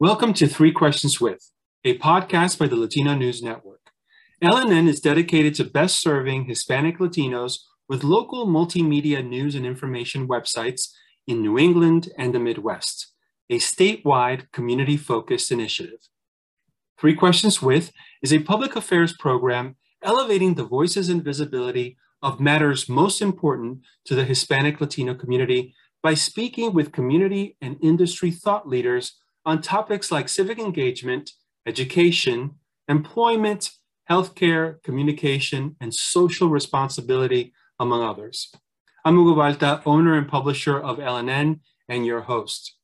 Welcome to Three Questions With, a podcast by the Latino News Network. LNN is dedicated to best serving Hispanic Latinos with local multimedia news and information websites in New England and the Midwest, a statewide community focused initiative. Three Questions With is a public affairs program elevating the voices and visibility of matters most important to the Hispanic Latino community by speaking with community and industry thought leaders on topics like civic engagement, education, employment, healthcare, communication, and social responsibility, among others. I'm Hugo Balta, owner and publisher of LNN, and your host.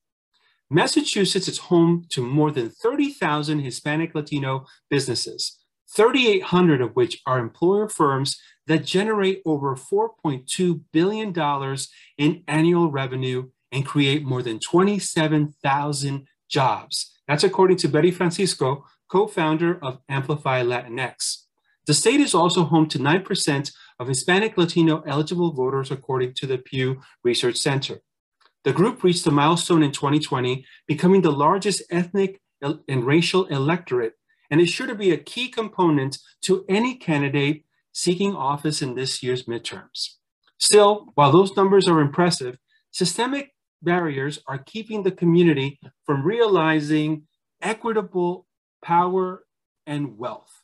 Massachusetts is home to more than 30,000 Hispanic Latino businesses, 3,800 of which are employer firms that generate over $4.2 billion in annual revenue and create more than 27,000 jobs. That's according to Betty Francisco, co-founder of Amplify Latinx. The state is also home to 9% of Hispanic Latino eligible voters, according to the Pew Research Center. The group reached a milestone in 2020, becoming the largest ethnic and racial electorate, and is sure to be a key component to any candidate seeking office in this year's midterms. Still, while those numbers are impressive, systemic barriers are keeping the community from realizing equitable power and wealth.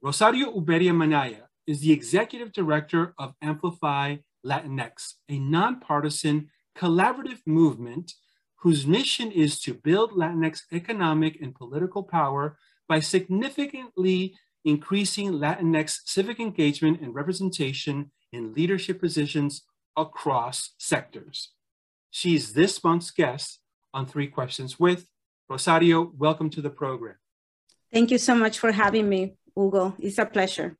Rosario Ubiera Minaya is the executive director of Amplify Latinx, a nonpartisan collaborative movement whose mission is to build Latinx economic and political power by significantly increasing Latinx civic engagement and representation in leadership positions across sectors. She's this month's guest on Three Questions with. Rosario, welcome to the program. Thank you so much for having me, Hugo. It's a pleasure.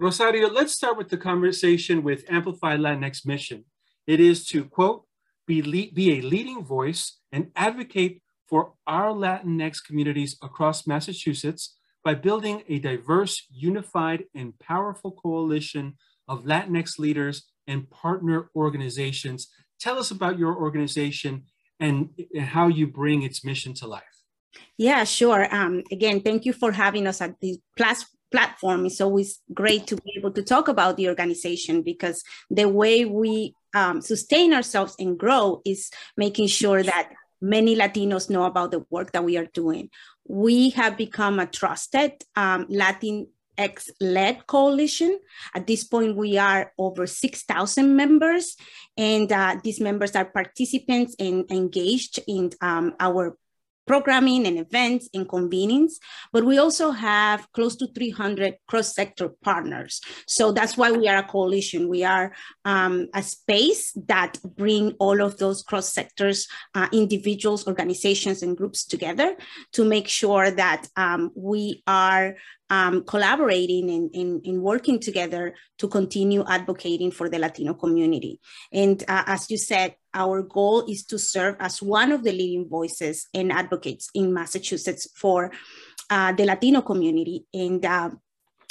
Rosario, let's start with the conversation with Amplify Latinx mission. It is to, quote, be, be a leading voice and advocate for our Latinx communities across Massachusetts by building a diverse, unified, and powerful coalition of Latinx leaders and partner organizations Tell us about your organization and, how you bring its mission to life. Yeah, sure. Um, again, thank you for having us at the plus platform. It's always great to be able to talk about the organization because the way we um, sustain ourselves and grow is making sure that many Latinos know about the work that we are doing. We have become a trusted um, Latin Led coalition. At this point, we are over 6,000 members, and uh, these members are participants and engaged in um, our programming and events and convenings, but we also have close to 300 cross-sector partners. So that's why we are a coalition. We are um, a space that bring all of those cross-sectors, uh, individuals, organizations, and groups together to make sure that um, we are um, collaborating and, and, and, working together to continue advocating for the Latino community. And uh, as you said, our goal is to serve as one of the leading voices and advocates in Massachusetts for uh, the Latino community. And, uh,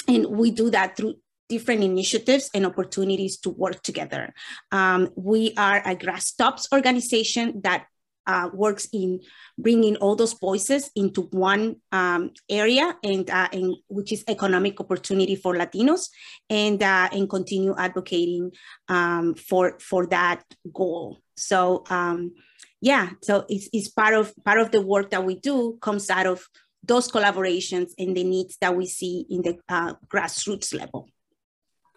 and we do that through different initiatives and opportunities to work together. Um, we are a grass tops organization that uh, works in bringing all those voices into one um, area and, uh, and, which is economic opportunity for Latinos and, uh, and continue advocating um, for, for that goal. So um, yeah, so it's, it's part of part of the work that we do comes out of those collaborations and the needs that we see in the uh, grassroots level.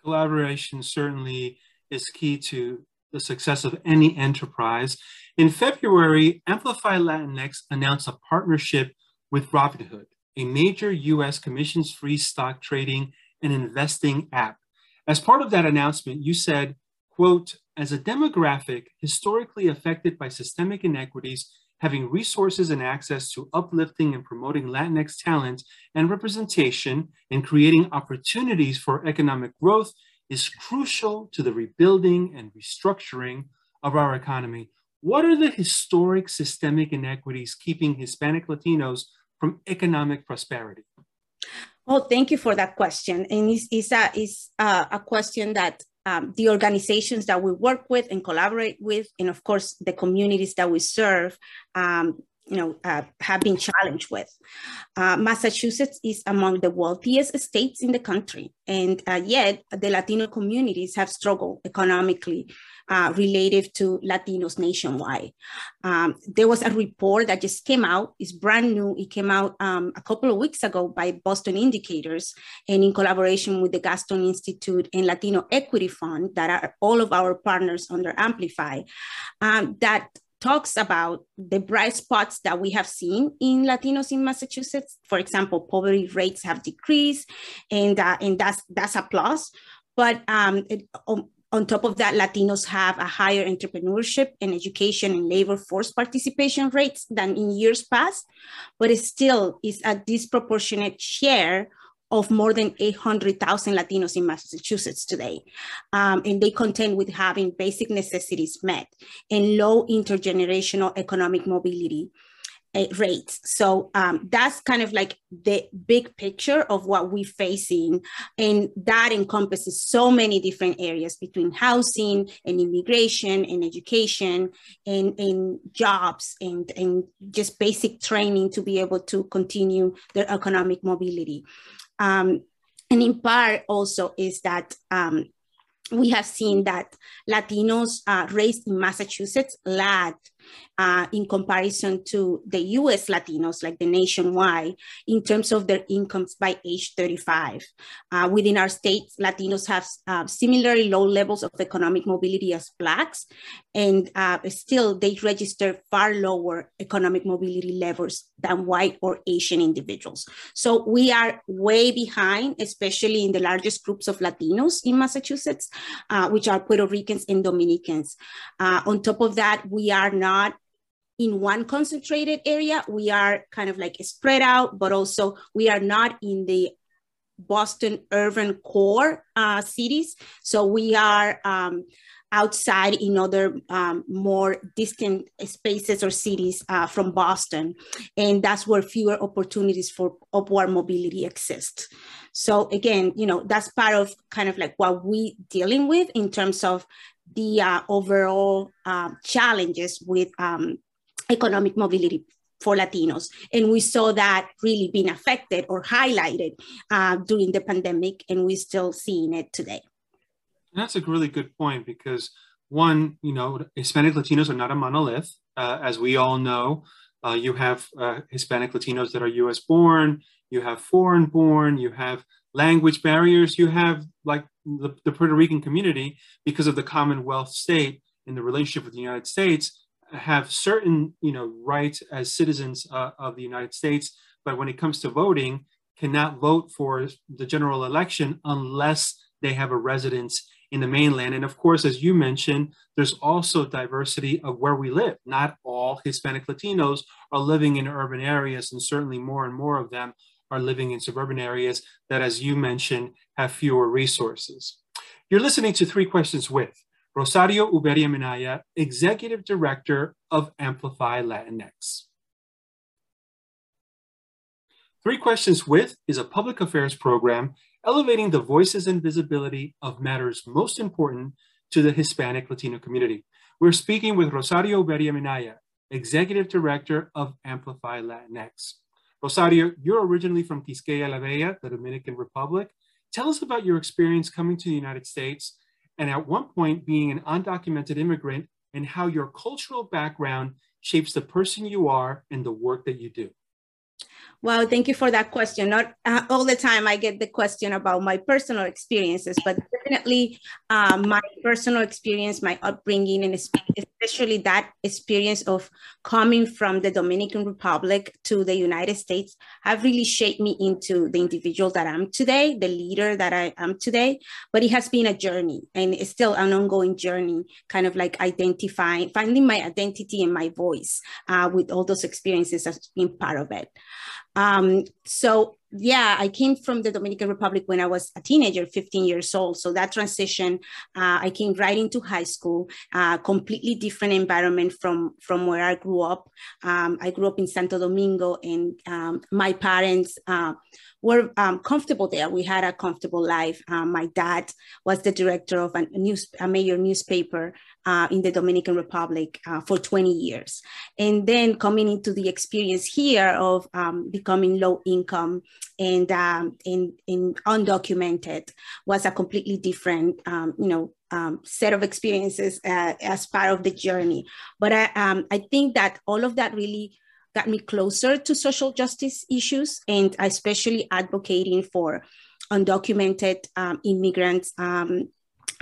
Collaboration certainly is key to the success of any enterprise. In February, Amplify Latinx announced a partnership with Robinhood, a major US commissions free stock trading and investing app. As part of that announcement, you said, quote, as a demographic historically affected by systemic inequities, having resources and access to uplifting and promoting Latinx talent and representation and creating opportunities for economic growth is crucial to the rebuilding and restructuring of our economy. What are the historic systemic inequities keeping Hispanic Latinos from economic prosperity? Well, thank you for that question. And it's, it's, a, it's a, a question that um, the organizations that we work with and collaborate with, and of course, the communities that we serve, um, you know, uh, have been challenged with. Uh, Massachusetts is among the wealthiest states in the country, and uh, yet the Latino communities have struggled economically uh, related to Latinos nationwide. Um, there was a report that just came out, it's brand new, it came out um, a couple of weeks ago by Boston Indicators and in collaboration with the Gaston Institute and Latino Equity Fund that are all of our partners under Amplify, um, that talks about the bright spots that we have seen in Latinos in Massachusetts. For example, poverty rates have decreased, and uh, and that's that's a plus. But um, it, um, on top of that, Latinos have a higher entrepreneurship and education and labor force participation rates than in years past, but it still is a disproportionate share of more than 800,000 Latinos in Massachusetts today. Um, and they contend with having basic necessities met and low intergenerational economic mobility uh, rates. So um, that's kind of like the big picture of what we're facing. And that encompasses so many different areas between housing and immigration and education and, and jobs and, and just basic training to be able to continue their economic mobility. Um, and in part also is that um, we have seen that Latinos uh, raised in Massachusetts lagged uh, in comparison to the US Latinos, like the nationwide, in terms of their incomes by age 35. Uh, within our states, Latinos have uh, similarly low levels of economic mobility as Blacks, and uh, still they register far lower economic mobility levels than white or Asian individuals. So we are way behind, especially in the largest groups of Latinos in Massachusetts, uh, which are Puerto Ricans and Dominicans. Uh, on top of that, we are not in one concentrated area. We are kind of like spread out, but also we are not in the Boston urban core uh, cities. So we are um, outside in other um, more distant spaces or cities uh, from Boston. And that's where fewer opportunities for upward mobility exist. So again, you know, that's part of kind of like what we dealing with in terms of the uh, overall uh, challenges with um, economic mobility for Latinos. And we saw that really being affected or highlighted uh, during the pandemic, and we're still seeing it today. That's a really good point because one, you know, Hispanic Latinos are not a monolith. Uh, as we all know, uh, you have uh, Hispanic Latinos that are US born, you have foreign born, you have language barriers, you have like the, the Puerto Rican community because of the Commonwealth state and the relationship with the United States have certain you know rights as citizens uh, of the United States, but when it comes to voting, cannot vote for the general election unless they have a residence in the mainland. And of course, as you mentioned, there's also diversity of where we live. Not all Hispanic Latinos are living in urban areas, and certainly more and more of them are living in suburban areas that, as you mentioned, have fewer resources. You're listening to Three Questions with Rosario Ubiera Minaya, Executive Director of Amplify Latinx. Three Questions With is a public affairs program elevating the voices and visibility of matters most important to the Hispanic Latino community. We're speaking with Rosario Ubiera Minaya, Executive Director of Amplify Latinx. Rosario, you're originally from Quisqueya La Bella, the Dominican Republic. Tell us about your experience coming to the United States and at one point being an undocumented immigrant and how your cultural background shapes the person you are and the work that you do. Well, thank you for that question. Not uh, all the time I get the question about my personal experiences, but definitely um, my personal experience, my upbringing, and especially that experience of coming from the Dominican Republic to the United States have really shaped me into the individual that I'm today, the leader that I am today. But it has been a journey and it's still an ongoing journey, kind of like identifying, finding my identity and my voice uh, with all those experiences as being part of it. Um, so yeah, I came from the Dominican Republic when I was a teenager, 15 years old. So that transition, uh, I came right into high school, uh, completely different environment from, from where I grew up. Um, I grew up in Santo Domingo and um, my parents uh, were um, comfortable there. We had a comfortable life. Um, my dad was the director of a, news, a major newspaper uh, in the Dominican Republic uh, for 20 years. And then coming into the experience here of um, becoming low income and, um, undocumented was a completely different, um, you know, um, set of experiences uh, as part of the journey. But I, um, I think that all of that really got me closer to social justice issues and especially advocating for undocumented um, immigrants um,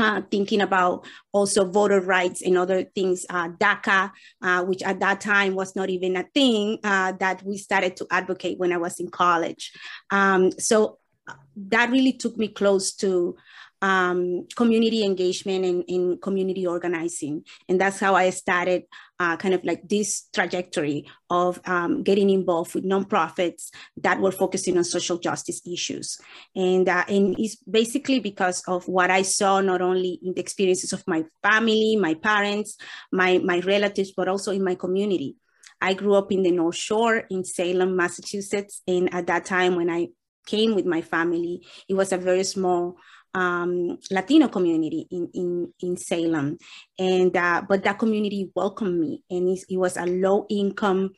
uh, thinking about also voter rights and other things, uh, DACA, uh, which at that time was not even a thing uh, that we started to advocate when I was in college. Um, so uh, that really took me close to um, community engagement and, community organizing. And that's how I started uh, kind of like this trajectory of um, getting involved with nonprofits that were focusing on social justice issues. And, uh, and it's basically because of what I saw, not only in the experiences of my family, my parents, my, my relatives, but also in my community. I grew up in the North Shore in Salem, Massachusetts. And at that time, when I came with my family, it was a very small um, Latino community in, in, in Salem. And, uh, but that community welcomed me and it, was a low income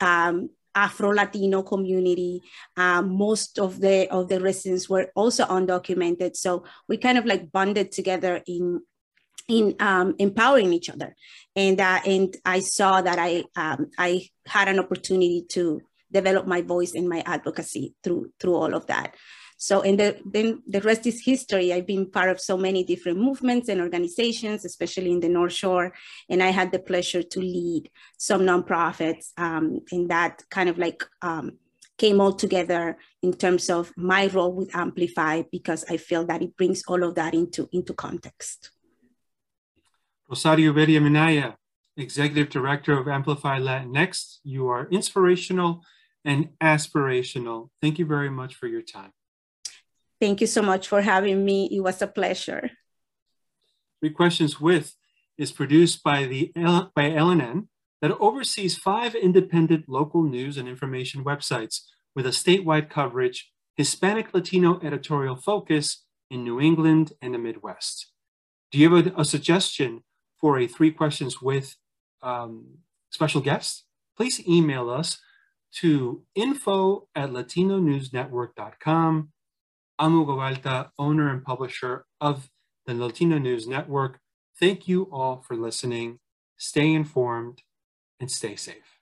um, Afro-Latino community. Uh, most of the, of the residents were also undocumented. So we kind of like bonded together in, in um, empowering each other. And, uh, and I saw that I, um, I had an opportunity to develop my voice and my advocacy through, through all of that. So, and the, then the rest is history. I've been part of so many different movements and organizations, especially in the North Shore. And I had the pleasure to lead some nonprofits um, and that kind of like um, came all together in terms of my role with Amplify because I feel that it brings all of that into, into context. Rosario Ubiera Minaya, Executive Director of Amplify Latinx. You are inspirational and aspirational. Thank you very much for your time. Thank you so much for having me. It was a pleasure. Three Questions With is produced by, the, by LNN that oversees five independent local news and information websites with a statewide coverage, Hispanic Latino editorial focus in New England and the Midwest. Do you have a, a suggestion for a Three Questions With um, special guest? Please email us to info at latinonewsnetwork.com I'm Hugo Balta, owner and publisher of the Latino News Network. Thank you all for listening. Stay informed and stay safe.